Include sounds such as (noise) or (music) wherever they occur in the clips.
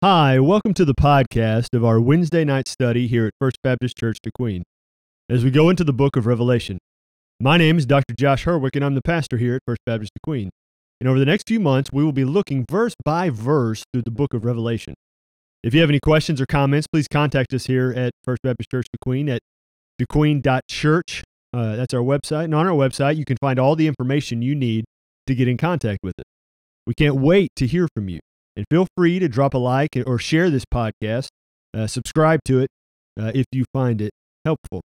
Hi, welcome to the podcast of our Wednesday night study here at First Baptist Church De Queen. As we go into the book of Revelation, my name is Dr. Josh Herwick, and I'm the pastor here at First Baptist De Queen. And over the next few months, we will be looking verse by verse through the book of Revelation. If you have any questions or comments, please contact us here at First Baptist Church De Queen at dequeen.church. Uh, that's our website. And on our website, you can find all the information you need to get in contact with us. We can't wait to hear from you. And feel free to drop a like or share this podcast. Uh, subscribe to it uh, if you find it helpful.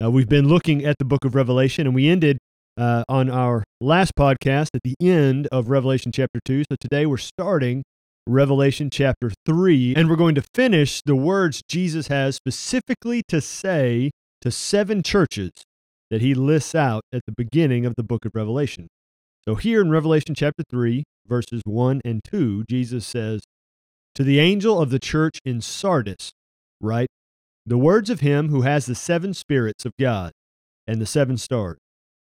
Uh, we've been looking at the book of Revelation, and we ended uh, on our last podcast at the end of Revelation chapter 2. So today we're starting Revelation chapter 3, and we're going to finish the words Jesus has specifically to say to seven churches that he lists out at the beginning of the book of Revelation. So here in Revelation chapter 3, verses 1 and 2, Jesus says, To the angel of the church in Sardis, write, The words of him who has the seven spirits of God and the seven stars.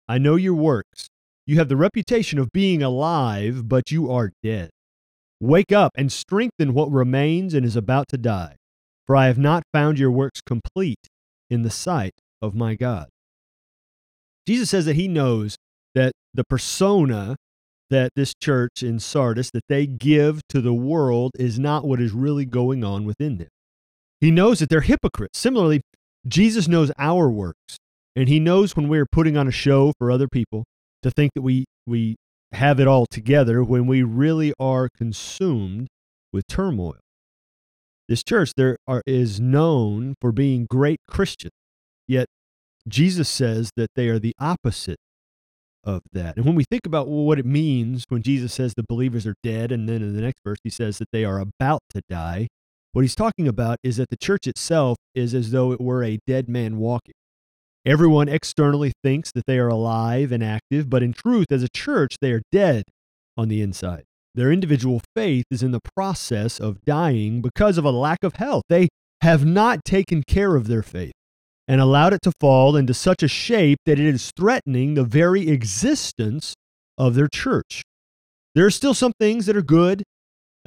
I know your works. You have the reputation of being alive, but you are dead. Wake up and strengthen what remains and is about to die, for I have not found your works complete in the sight of my God. Jesus says that he knows that the persona that this church in Sardis that they give to the world is not what is really going on within them. He knows that they're hypocrites. Similarly, Jesus knows our works, and he knows when we're putting on a show for other people to think that we we have it all together when we really are consumed with turmoil. This church there are, is known for being great Christians, yet Jesus says that they are the opposite of that. And when we think about what it means when Jesus says the believers are dead, and then in the next verse he says that they are about to die, what he's talking about is that the church itself is as though it were a dead man walking. Everyone externally thinks that they are alive and active, but in truth, as a church, they are dead on the inside. Their individual faith is in the process of dying because of a lack of health. They have not taken care of their faith and allowed it to fall into such a shape that it is threatening the very existence of their church. There are still some things that are good.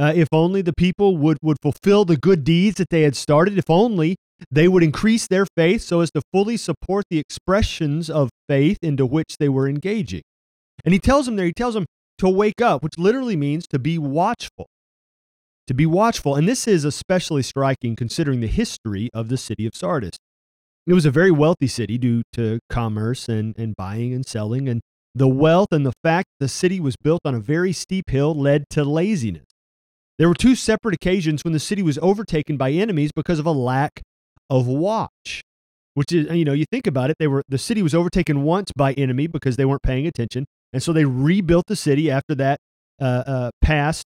Uh, if only the people would, would fulfill the good deeds that they had started, if only they would increase their faith so as to fully support the expressions of faith into which they were engaging. And he tells them there, he tells them to wake up, which literally means to be watchful. To be watchful. And this is especially striking considering the history of the city of Sardis. It was a very wealthy city due to commerce and, and buying and selling. And the wealth and the fact the city was built on a very steep hill led to laziness. There were two separate occasions when the city was overtaken by enemies because of a lack of watch. Which is, you know, you think about it, they were the city was overtaken once by enemy because they weren't paying attention, and so they rebuilt the city after that uh, uh, passed.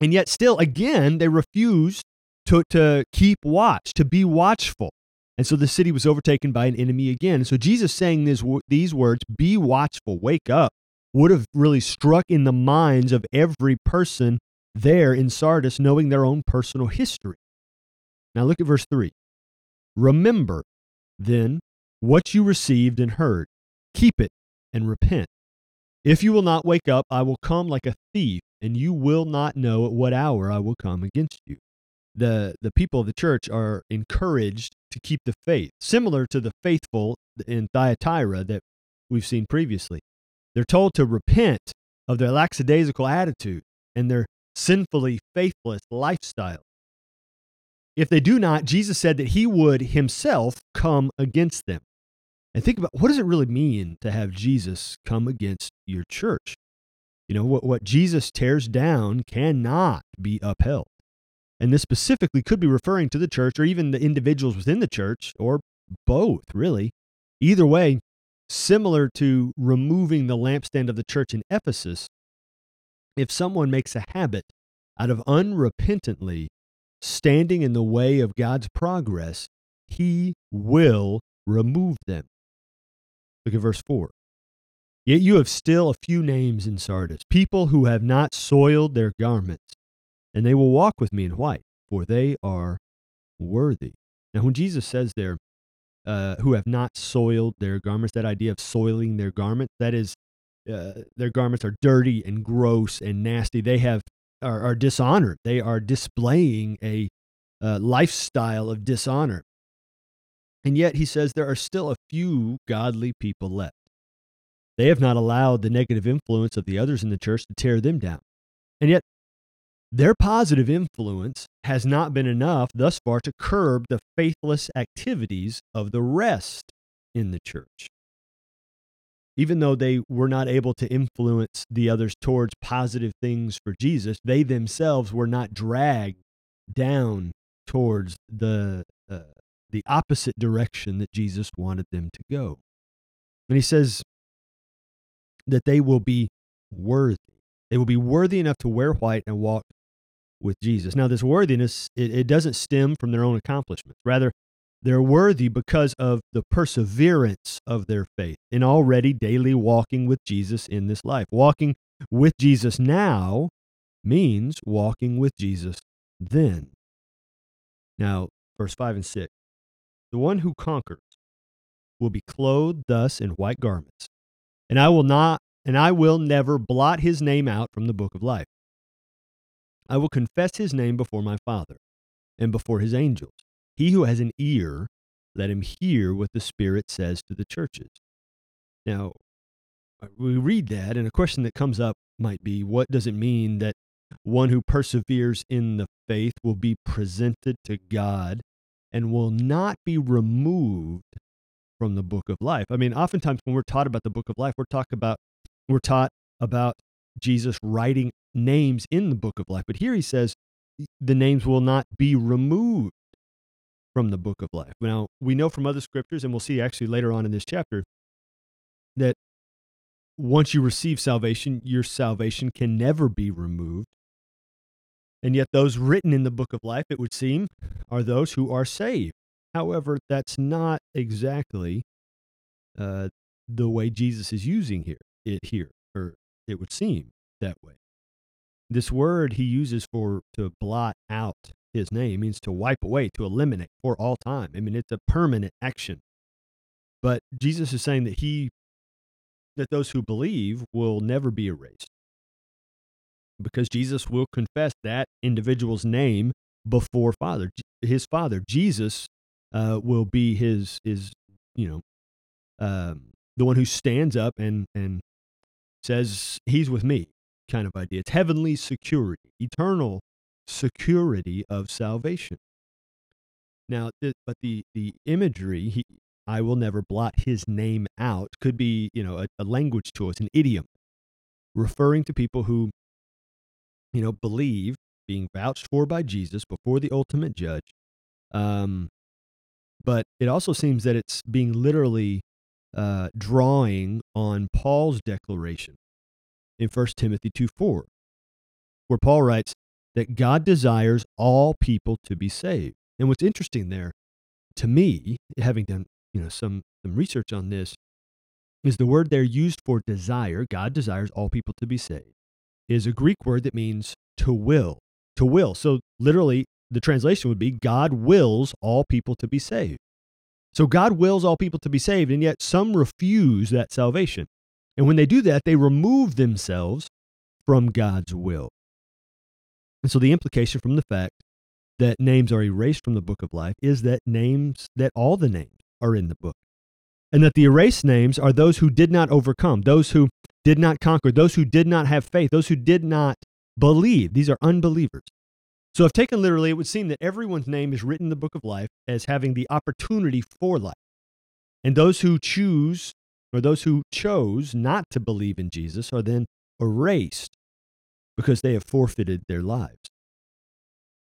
And yet, still, again, they refused to to keep watch, to be watchful. And so the city was overtaken by an enemy again. So Jesus saying this, these words, be watchful, wake up, would have really struck in the minds of every person there in Sardis, knowing their own personal history. Now look at verse 3. Remember, then, what you received and heard, keep it and repent. If you will not wake up, I will come like a thief, and you will not know at what hour I will come against you the the people of the church are encouraged to keep the faith, similar to the faithful in Thyatira that we've seen previously. They're told to repent of their lackadaisical attitude and their sinfully faithless lifestyle. If they do not, Jesus said that he would himself come against them. And think about what does it really mean to have Jesus come against your church? You know, what, what Jesus tears down cannot be upheld. And this specifically could be referring to the church or even the individuals within the church or both, really. Either way, similar to removing the lampstand of the church in Ephesus, if someone makes a habit out of unrepentantly standing in the way of God's progress, he will remove them. Look at verse 4. Yet you have still a few names in Sardis, people who have not soiled their garments and they will walk with me in white, for they are worthy. Now, when Jesus says there, uh, who have not soiled their garments, that idea of soiling their garments, that is, uh, their garments are dirty and gross and nasty. They have are, are dishonored. They are displaying a uh, lifestyle of dishonor. And yet he says there are still a few godly people left. They have not allowed the negative influence of the others in the church to tear them down. And yet their positive influence has not been enough thus far to curb the faithless activities of the rest in the church. Even though they were not able to influence the others towards positive things for Jesus, they themselves were not dragged down towards the uh, the opposite direction that Jesus wanted them to go. And he says that they will be worthy. They will be worthy enough to wear white and walk with Jesus. Now, this worthiness, it, it doesn't stem from their own accomplishments. Rather, they're worthy because of the perseverance of their faith in already daily walking with Jesus in this life. Walking with Jesus now means walking with Jesus then. Now, verse 5 and 6 The one who conquers will be clothed thus in white garments, and I will not, and I will never blot his name out from the book of life. I will confess his name before my Father and before his angels. He who has an ear, let him hear what the Spirit says to the churches. Now, uh, we read that, and a question that comes up might be what does it mean that one who perseveres in the faith will be presented to God and will not be removed from the book of life? I mean, oftentimes when we're taught about the book of life, we're talk about we're taught about Jesus writing names in the book of life. But here he says the names will not be removed from the book of life. Now, we know from other scriptures, and we'll see actually later on in this chapter, that once you receive salvation, your salvation can never be removed. And yet, those written in the book of life, it would seem, are those who are saved. However, that's not exactly uh, the way Jesus is using here. It here, or it would seem that way. This word he uses for to blot out his name means to wipe away, to eliminate for all time. I mean, it's a permanent action. But Jesus is saying that he that those who believe will never be erased. Because Jesus will confess that individual's name before Father, his Father. Jesus uh, will be his his you know um, the one who stands up and and says he's with me kind of idea. It's heavenly security, eternal security of salvation. Now, but the the imagery, he, I will never blot his name out, could be you know a, a language to us, an idiom, referring to people who, you know, believe being vouched for by Jesus before the ultimate judge. Um, but it also seems that it's being literally uh, drawing on Paul's declaration in 1 Timothy 2 4, where Paul writes that God desires all people to be saved. And what's interesting there, to me, having done you know some, some research on this, is the word there used for desire, God desires all people to be saved, is a Greek word that means to will. To will. So literally, the translation would be God wills all people to be saved. So God wills all people to be saved, and yet some refuse that salvation. And when they do that, they remove themselves from God's will. And so the implication from the fact that names are erased from the book of life is that names, that all the names are in the book. And that the erased names are those who did not overcome, those who did not conquer, those who did not have faith, those who did not believe. These are unbelievers. So, if taken literally, it would seem that everyone's name is written in the book of life as having the opportunity for life. And those who choose or those who chose not to believe in Jesus are then erased because they have forfeited their lives.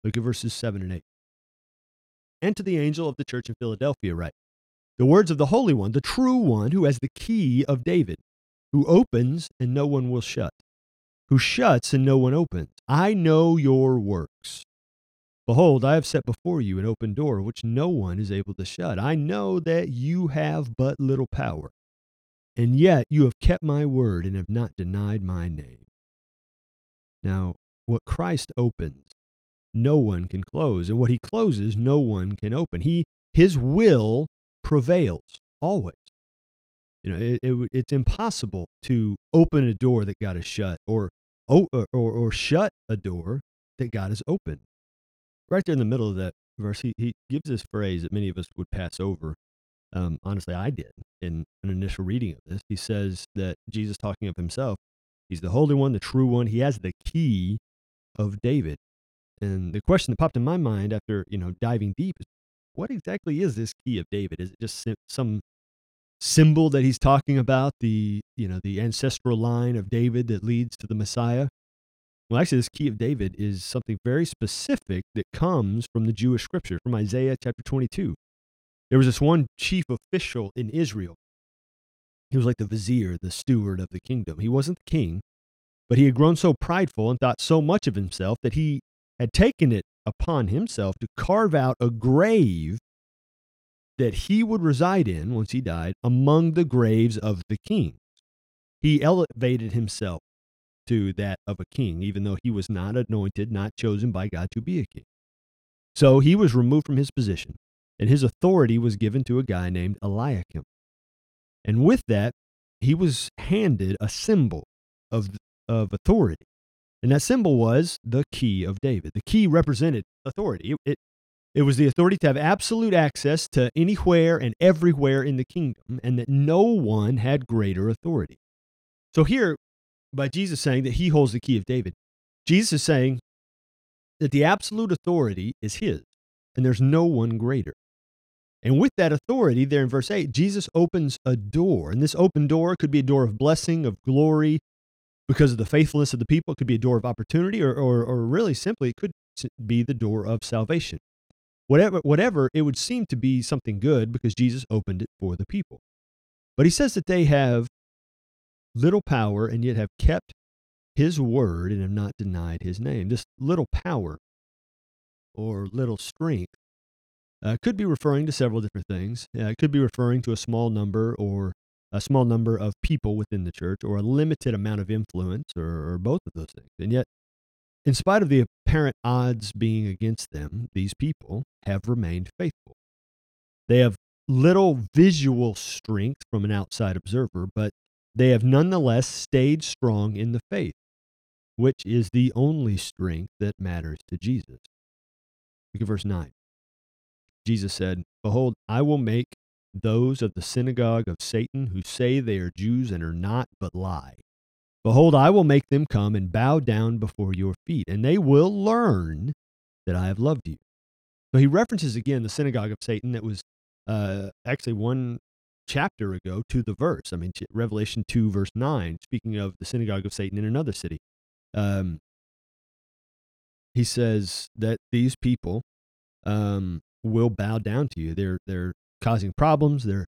Look at verses 7 and 8. And to the angel of the church in Philadelphia, write the words of the Holy One, the true one who has the key of David, who opens and no one will shut, who shuts and no one opens. I know your works. Behold, I have set before you an open door which no one is able to shut. I know that you have but little power and yet you have kept my word and have not denied my name. Now, what Christ opens, no one can close, and what he closes, no one can open. He, his will prevails always. You know, it, it, it's impossible to open a door that got to shut or or, or, or shut a door that God has opened. Right there in the middle of that verse, he, he gives this phrase that many of us would pass over. Um, honestly, I did in an initial reading of this. He says that Jesus, talking of himself, he's the Holy One, the true One. He has the key of David. And the question that popped in my mind after you know diving deep is, what exactly is this key of David? Is it just some symbol that he's talking about, the you know the ancestral line of David that leads to the Messiah? Well, actually, this key of David is something very specific that comes from the Jewish scripture, from Isaiah chapter 22. There was this one chief official in Israel. He was like the vizier, the steward of the kingdom. He wasn't the king, but he had grown so prideful and thought so much of himself that he had taken it upon himself to carve out a grave that he would reside in once he died among the graves of the kings. He elevated himself to that of a king, even though he was not anointed, not chosen by God to be a king. So he was removed from his position, and his authority was given to a guy named Eliakim. And with that, he was handed a symbol of, of authority. And that symbol was the key of David. The key represented authority. It, it, it was the authority to have absolute access to anywhere and everywhere in the kingdom, and that no one had greater authority. So here, by Jesus saying that he holds the key of David. Jesus is saying that the absolute authority is his, and there's no one greater. And with that authority, there in verse 8, Jesus opens a door. And this open door could be a door of blessing, of glory, because of the faithfulness of the people. It could be a door of opportunity, or, or, or really simply, it could be the door of salvation. Whatever, whatever, it would seem to be something good because Jesus opened it for the people. But he says that they have little power and yet have kept his word and have not denied his name. This little power or little strength uh, could be referring to several different things. Uh, it could be referring to a small number or a small number of people within the church or a limited amount of influence or, or both of those things. And yet, in spite of the apparent odds being against them, these people have remained faithful. They have little visual strength from an outside observer, but they have nonetheless stayed strong in the faith, which is the only strength that matters to Jesus. Look at verse 9. Jesus said, Behold, I will make those of the synagogue of Satan who say they are Jews and are not, but lie. Behold, I will make them come and bow down before your feet, and they will learn that I have loved you. So he references again the synagogue of Satan that was uh, actually one chapter ago to the verse. I mean, Revelation 2, verse 9, speaking of the synagogue of Satan in another city. Um, he says that these people um, will bow down to you. They're, they're causing problems. They're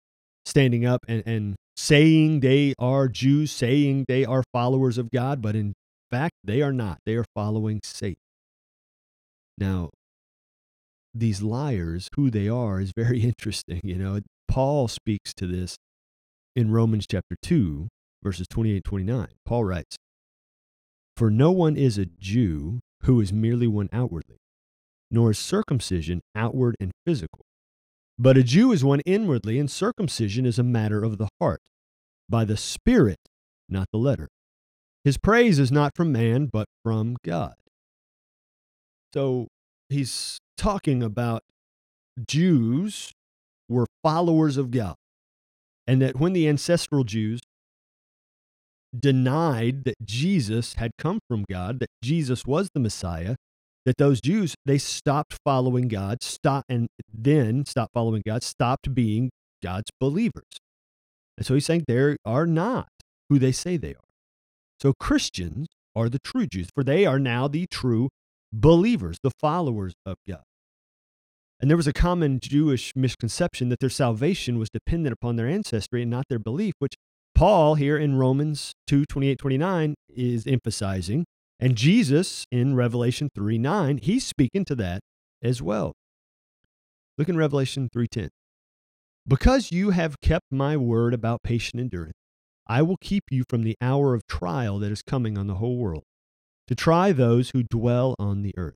standing up and, and saying they are Jews, saying they are followers of God, but in fact, they are not. They are following Satan. Now, these liars, who they are, is very (laughs) interesting. You know, Paul speaks to this in Romans chapter 2, verses 28 29. Paul writes, For no one is a Jew who is merely one outwardly, nor is circumcision outward and physical. But a Jew is one inwardly, and circumcision is a matter of the heart, by the Spirit, not the letter. His praise is not from man, but from God. So he's talking about Jews were followers of God. And that when the ancestral Jews denied that Jesus had come from God, that Jesus was the Messiah, that those Jews, they stopped following God, stop and then stopped following God, stopped being God's believers. And so he's saying they are not who they say they are. So Christians are the true Jews, for they are now the true believers, the followers of God. And there was a common Jewish misconception that their salvation was dependent upon their ancestry and not their belief, which Paul here in Romans 2 28 29 is emphasizing. And Jesus in Revelation 3 9, he's speaking to that as well. Look in Revelation 3:10. Because you have kept my word about patient endurance, I will keep you from the hour of trial that is coming on the whole world, to try those who dwell on the earth.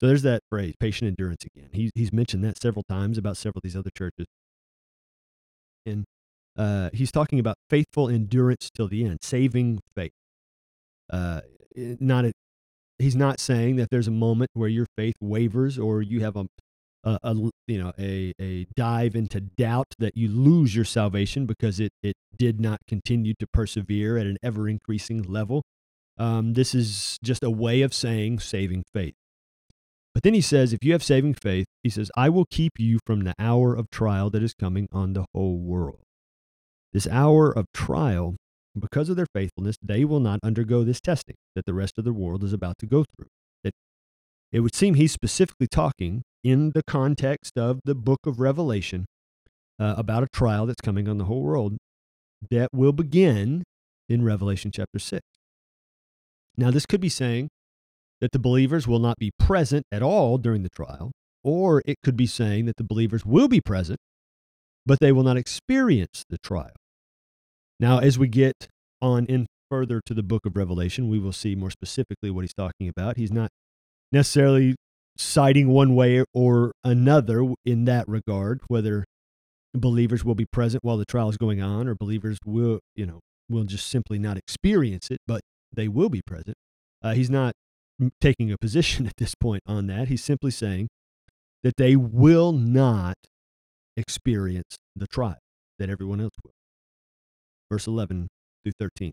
So there's that phrase, patient endurance again. He, he's mentioned that several times about several of these other churches. And uh, he's talking about faithful endurance till the end, saving faith. Uh, not a, he's not saying that there's a moment where your faith wavers or you have a, a, a you know a, a dive into doubt that you lose your salvation because it, it did not continue to persevere at an ever increasing level. Um, this is just a way of saying saving faith. But then he says, if you have saving faith, he says, I will keep you from the hour of trial that is coming on the whole world. This hour of trial, because of their faithfulness, they will not undergo this testing that the rest of the world is about to go through. It, it would seem he's specifically talking in the context of the book of Revelation uh, about a trial that's coming on the whole world that will begin in Revelation chapter 6. Now, this could be saying that the believers will not be present at all during the trial, or it could be saying that the believers will be present, but they will not experience the trial. Now, as we get on in further to the book of Revelation, we will see more specifically what he's talking about. He's not necessarily citing one way or another in that regard, whether believers will be present while the trial is going on or believers will, you know, will just simply not experience it, but they will be present. Uh, he's not taking a position (laughs) at this point on that. He's simply saying that they will not experience the trial that everyone else will. Verse 11 through 13.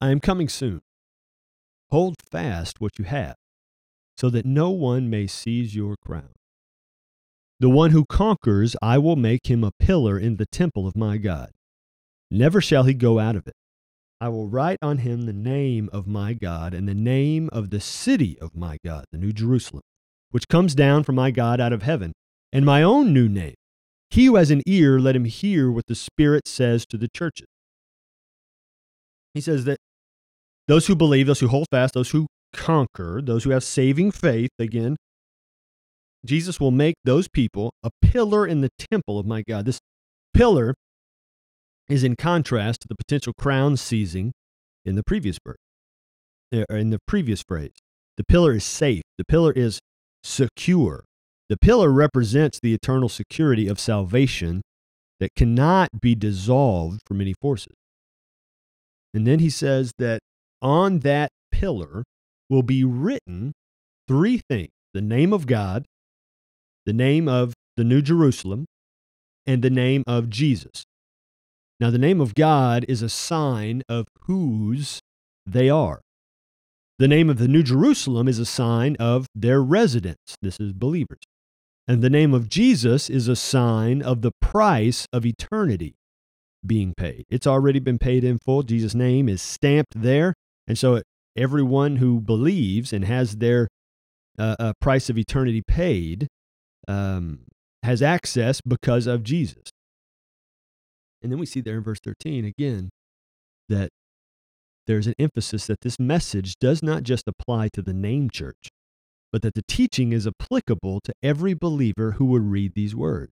I am coming soon. Hold fast what you have, so that no one may seize your crown. The one who conquers, I will make him a pillar in the temple of my God. Never shall he go out of it. I will write on him the name of my God and the name of the city of my God, the New Jerusalem, which comes down from my God out of heaven, and my own new name. He who has an ear, let him hear what the Spirit says to the churches. He says that those who believe, those who hold fast, those who conquer, those who have saving faith, again, Jesus will make those people a pillar in the temple of my God. This pillar is in contrast to the potential crown seizing in the previous verse, or in the previous phrase. The pillar is safe. The pillar is secure. The pillar represents the eternal security of salvation that cannot be dissolved from any forces. And then he says that on that pillar will be written three things the name of God, the name of the New Jerusalem, and the name of Jesus. Now, the name of God is a sign of whose they are. The name of the New Jerusalem is a sign of their residence. This is believers. And the name of Jesus is a sign of the price of eternity being paid. It's already been paid in full. Jesus' name is stamped there. And so everyone who believes and has their uh, uh, price of eternity paid um, has access because of Jesus. And then we see there in verse 13 again that there's an emphasis that this message does not just apply to the name church, but that the teaching is applicable to every believer who would read these words.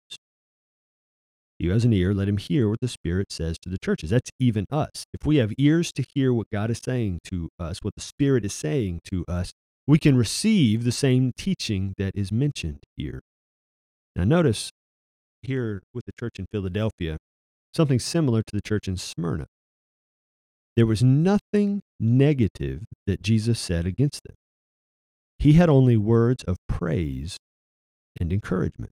He who has an ear, let him hear what the Spirit says to the churches. That's even us. If we have ears to hear what God is saying to us, what the Spirit is saying to us, we can receive the same teaching that is mentioned here. Now, notice here with the church in Philadelphia, something similar to the church in Smyrna. There was nothing negative that Jesus said against them. He had only words of praise and encouragement.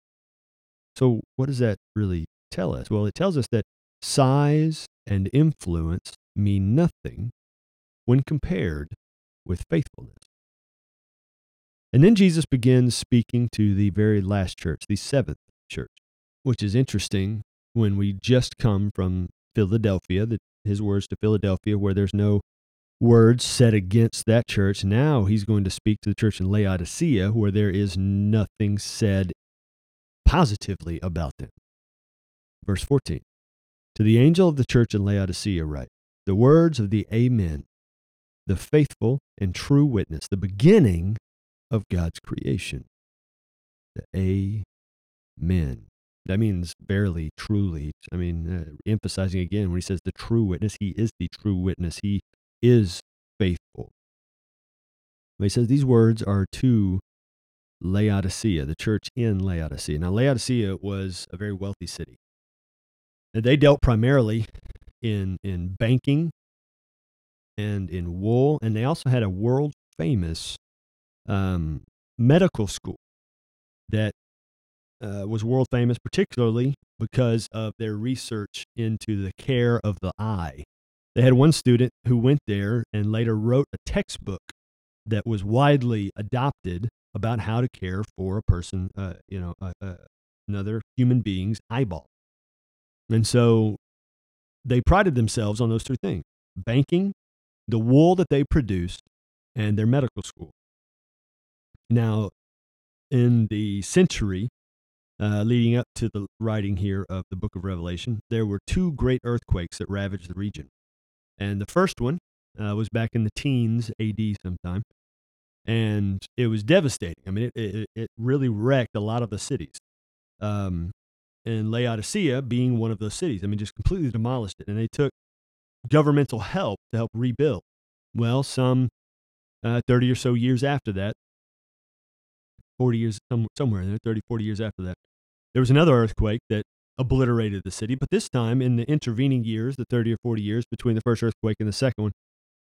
So, what does that really tell us? Well, it tells us that size and influence mean nothing when compared with faithfulness. And then Jesus begins speaking to the very last church, the seventh church, which is interesting when we just come from Philadelphia, the, his words to Philadelphia, where there's no words said against that church. Now he's going to speak to the church in Laodicea, where there is nothing said positively about them. Verse 14 To the angel of the church in Laodicea, write the words of the Amen, the faithful and true witness, the beginning of God's creation. The Amen. That means barely, truly. I mean, uh, emphasizing again when he says the true witness, he is the true witness. He is faithful. He says these words are to Laodicea, the church in Laodicea. Now, Laodicea was a very wealthy city. They dealt primarily in, in banking and in wool, and they also had a world famous um, medical school that uh, was world famous, particularly because of their research into the care of the eye. They had one student who went there and later wrote a textbook that was widely adopted about how to care for a person, uh, you know, uh, uh, another human being's eyeball. And so they prided themselves on those two things banking, the wool that they produced, and their medical school. Now, in the century uh, leading up to the writing here of the book of Revelation, there were two great earthquakes that ravaged the region. And the first one uh, was back in the teens AD sometime. And it was devastating. I mean, it, it, it really wrecked a lot of the cities. Um, and Laodicea being one of those cities. I mean, just completely demolished it. And they took governmental help to help rebuild. Well, some uh, 30 or so years after that, 40 years, somewhere in there, 30, 40 years after that, there was another earthquake that obliterated the city. But this time, in the intervening years, the 30 or 40 years between the first earthquake and the second one,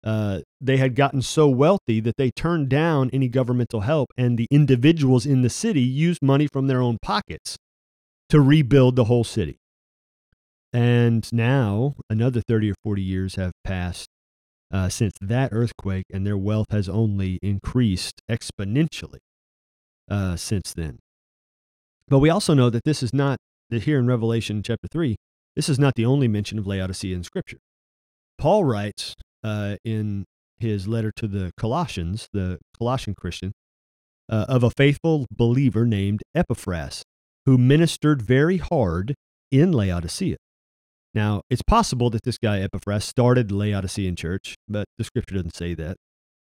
uh, they had gotten so wealthy that they turned down any governmental help, and the individuals in the city used money from their own pockets to rebuild the whole city. And now, another 30 or 40 years have passed uh, since that earthquake, and their wealth has only increased exponentially uh, since then. But we also know that this is not, here in Revelation chapter 3, this is not the only mention of Laodicea in Scripture. Paul writes uh, in his letter to the Colossians, the Colossian Christian, uh, of a faithful believer named Epaphras, who ministered very hard in Laodicea. Now, it's possible that this guy Epaphras started the Laodicean church, but the scripture doesn't say that.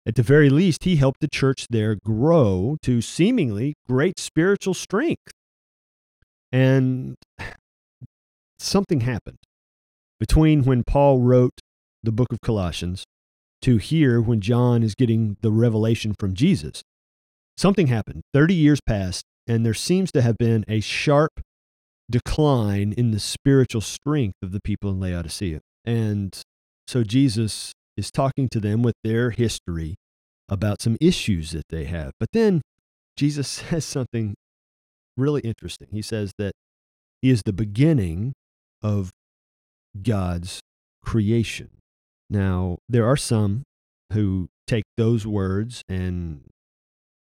At the very least, he helped the church there grow to seemingly great spiritual strength. And something happened between when Paul wrote the book of Colossians to here when John is getting the revelation from Jesus. Something happened. 30 years passed, and there seems to have been a sharp decline in the spiritual strength of the people in Laodicea. And so Jesus is talking to them with their history about some issues that they have. But then Jesus (laughs) says something really interesting. He says that he is the beginning of God's creation. Now, there are some who take those words and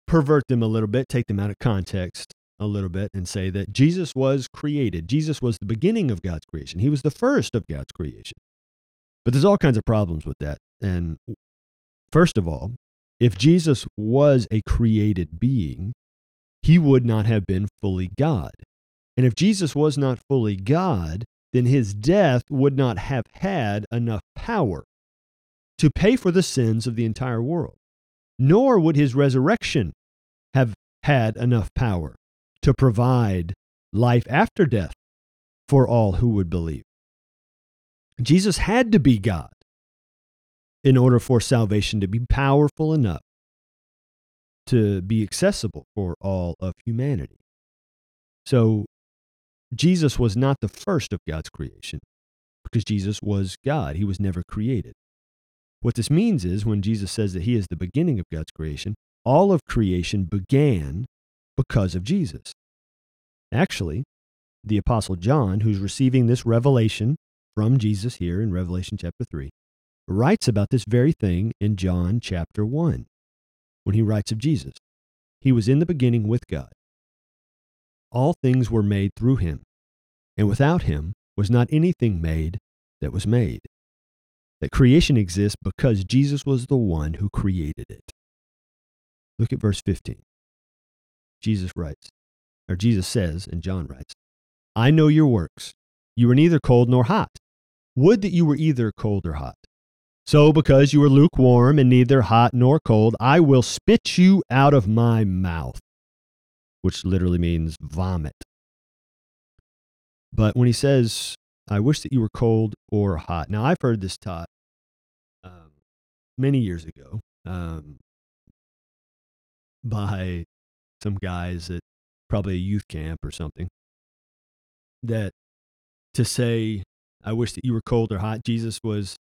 pervert them a little bit, take them out of context a little bit, and say that Jesus was created. Jesus was the beginning of God's creation. He was the first of God's creation. But there's all kinds of problems with that. And first of all, if Jesus was a created being, he would not have been fully God. And if Jesus was not fully God, then his death would not have had enough power to pay for the sins of the entire world, nor would his resurrection have had enough power to provide life after death for all who would believe. Jesus had to be God in order for salvation to be powerful enough to be accessible for all of humanity. So, Jesus was not the first of God's creation because Jesus was God. He was never created. What this means is when Jesus says that he is the beginning of God's creation, all of creation began because of Jesus. Actually, the Apostle John, who's receiving this revelation from Jesus here in Revelation chapter 3, writes about this very thing in John chapter 1 when he writes of Jesus. He was in the beginning with God. All things were made through him, and without him was not anything made that was made. That creation exists because Jesus was the one who created it. Look at verse 15. Jesus writes, or Jesus says, and John writes, I know your works. You are neither cold nor hot. Would that you were either cold or hot. So, because you are lukewarm and neither hot nor cold, I will spit you out of my mouth, which literally means vomit. But when he says, I wish that you were cold or hot. Now, I've heard this taught um, many years ago um, by some guys at probably a youth camp or something that to say, I wish that you were cold or hot, Jesus was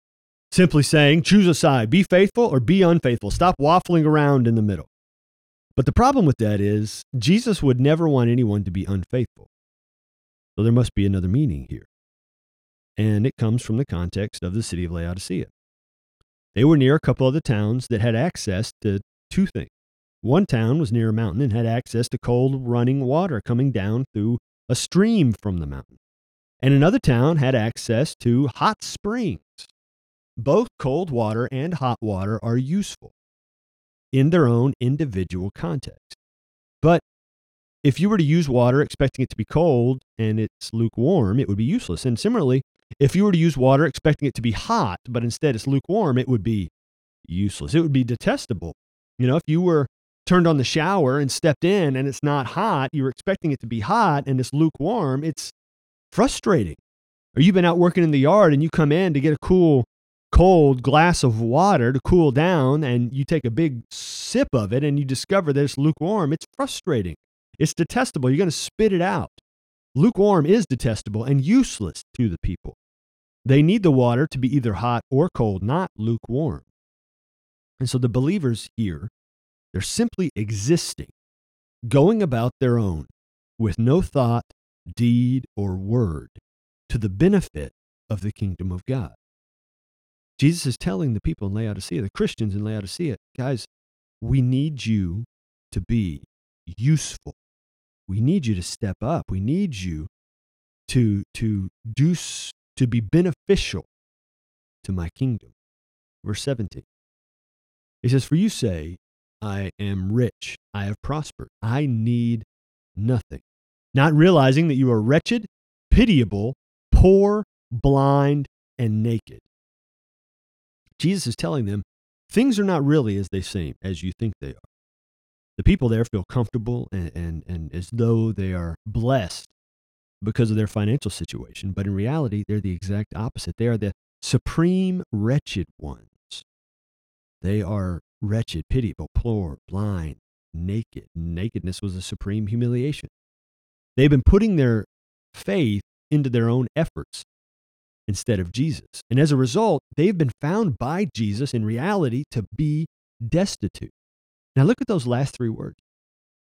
simply saying, choose a side, be faithful or be unfaithful. Stop waffling around in the middle. But the problem with that is Jesus would never want anyone to be unfaithful. So there must be another meaning here. And it comes from the context of the city of Laodicea. They were near a couple of the towns that had access to two things. One town was near a mountain and had access to cold running water coming down through a stream from the mountain. And another town had access to hot springs. Both cold water and hot water are useful in their own individual context. But if you were to use water expecting it to be cold and it's lukewarm, it would be useless. And similarly, if you were to use water expecting it to be hot, but instead it's lukewarm, it would be useless. It would be detestable. You know, if you were turned on the shower and stepped in and it's not hot, you were expecting it to be hot and it's lukewarm, it's frustrating. Or you've been out working in the yard and you come in to get a cool cold glass of water to cool down and you take a big sip of it and you discover that it's lukewarm, it's frustrating. It's detestable. You're going to spit it out. Lukewarm is detestable and useless to the people. They need the water to be either hot or cold, not lukewarm. And so the believers here, they're simply existing, going about their own with no thought, deed, or word to the benefit of the kingdom of God. Jesus is telling the people in Laodicea, the Christians in Laodicea, guys, we need you to be useful. We need you to step up. We need you to to do to be beneficial to my kingdom. Verse 17. He says, For you say, I am rich, I have prospered, I need nothing. Not realizing that you are wretched, pitiable, poor, blind, and naked. Jesus is telling them things are not really as they seem, as you think they are. The people there feel comfortable and, and, and as though they are blessed because of their financial situation, but in reality, they're the exact opposite. They are the supreme wretched ones. They are wretched, pitiable, poor, blind, naked. Nakedness was a supreme humiliation. They've been putting their faith into their own efforts instead of Jesus. And as a result, they've been found by Jesus in reality to be destitute. Now look at those last three words.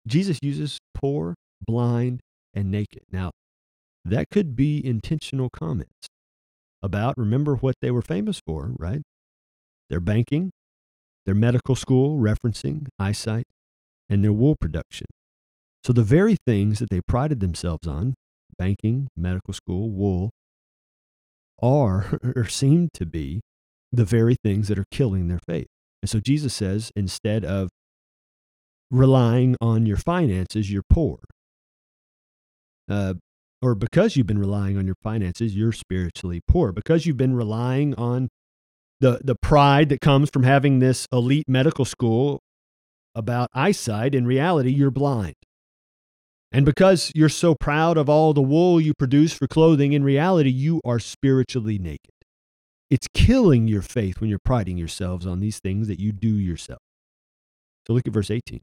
Jesus uses poor, blind, and naked. Now, that could be intentional comments about, remember what they were famous for, right? Their banking, their medical school, referencing eyesight, and their wool production. So the very things that they prided themselves on, banking, medical school, wool, are (laughs) or seem to be the very things that are killing their faith. And so Jesus says instead of relying on your finances, you're poor. Uh, or because you've been relying on your finances, you're spiritually poor. Because you've been relying on the, the pride that comes from having this elite medical school about eyesight, in reality, you're blind. And because you're so proud of all the wool you produce for clothing, in reality, you are spiritually naked. It's killing your faith when you're priding yourselves on these things that you do yourself. So look at verse 18.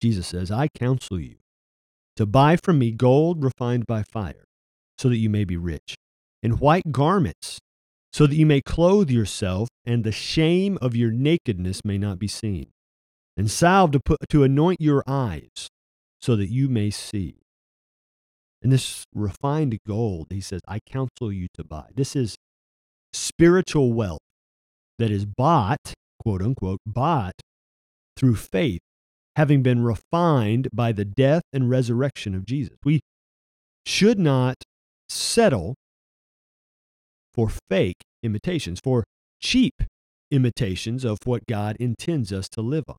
Jesus says, I counsel you to buy from me gold refined by fire, so that you may be rich, and white garments, so that you may clothe yourself, and the shame of your nakedness may not be seen, and salve to, put, to anoint your eyes so that you may see. And this refined gold, he says, I counsel you to buy. This is spiritual wealth that is bought, quote unquote, bought through faith, having been refined by the death and resurrection of Jesus. We should not settle for fake imitations, for cheap imitations of what God intends us to live on.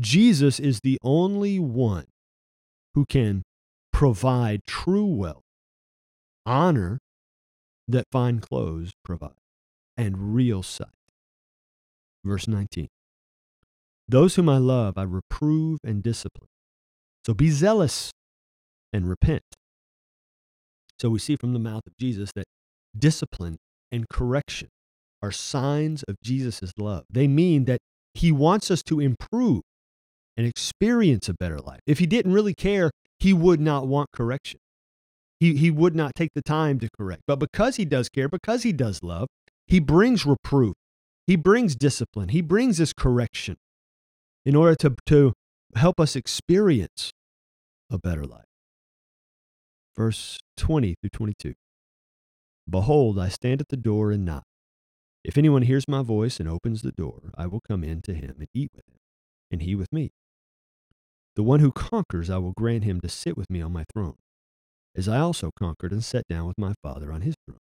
Jesus is the only one who can provide true wealth, honor that fine clothes provide, and real sight. Verse 19 Those whom I love, I reprove and discipline. So be zealous and repent. So we see from the mouth of Jesus that discipline and correction are signs of Jesus' love. They mean that he wants us to improve and experience a better life. If he didn't really care, he would not want correction. He, he would not take the time to correct. But because he does care, because he does love, He brings reproof. He brings discipline. He brings this correction in order to, to help us experience a better life. Verse 20 through 22. Behold, I stand at the door and knock. If anyone hears my voice and opens the door, I will come in to him and eat with him, and he with me. The one who conquers, I will grant him to sit with me on my throne, as I also conquered and sat down with my Father on his throne.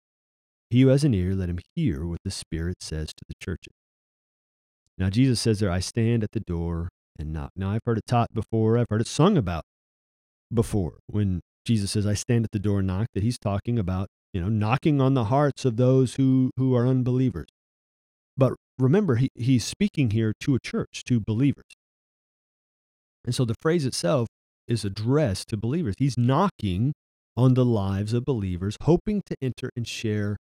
He who has an ear, let him hear what the Spirit says to the churches. Now, Jesus says there, I stand at the door and knock. Now, I've heard it taught before, I've heard it sung about before when Jesus says, I stand at the door and knock, that he's talking about, you know, knocking on the hearts of those who, who are unbelievers. But remember, he, he's speaking here to a church, to believers. And so the phrase itself is addressed to believers. He's knocking on the lives of believers, hoping to enter and share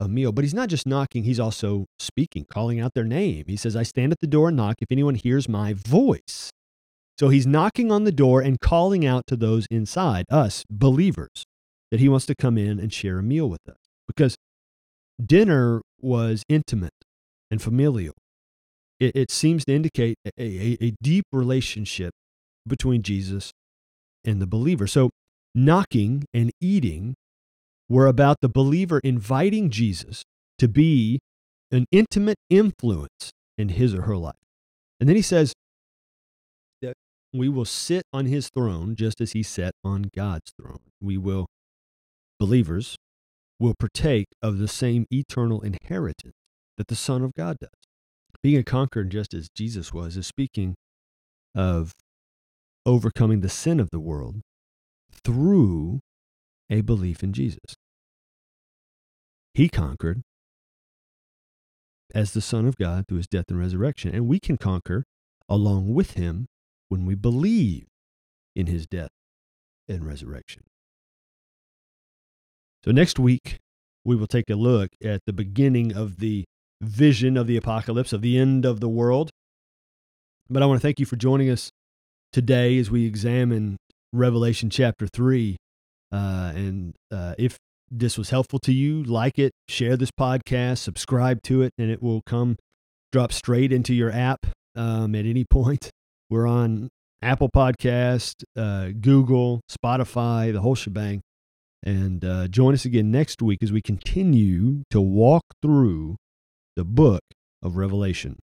a meal. But he's not just knocking, he's also speaking, calling out their name. He says, I stand at the door and knock if anyone hears my voice. So he's knocking on the door and calling out to those inside, us believers, that he wants to come in and share a meal with us. Because dinner was intimate and familial. It, it seems to indicate a, a, a deep relationship between Jesus and the believer. So knocking and eating were about the believer inviting Jesus to be an intimate influence in his or her life. And then he says that we will sit on his throne just as he sat on God's throne. We will, believers, will partake of the same eternal inheritance that the Son of God does. Being a conqueror, just as Jesus was, is speaking of overcoming the sin of the world through a belief in Jesus. He conquered as the Son of God through his death and resurrection, and we can conquer along with him when we believe in his death and resurrection. So, next week, we will take a look at the beginning of the vision of the apocalypse, of the end of the world. But I want to thank you for joining us today as we examine Revelation chapter 3. Uh, and uh, if this was helpful to you, like it, share this podcast, subscribe to it, and it will come drop straight into your app um, at any (laughs) point. We're on Apple Podcast, uh, Google, Spotify, the whole shebang. And uh, join us again next week as we continue to walk through the book of Revelation.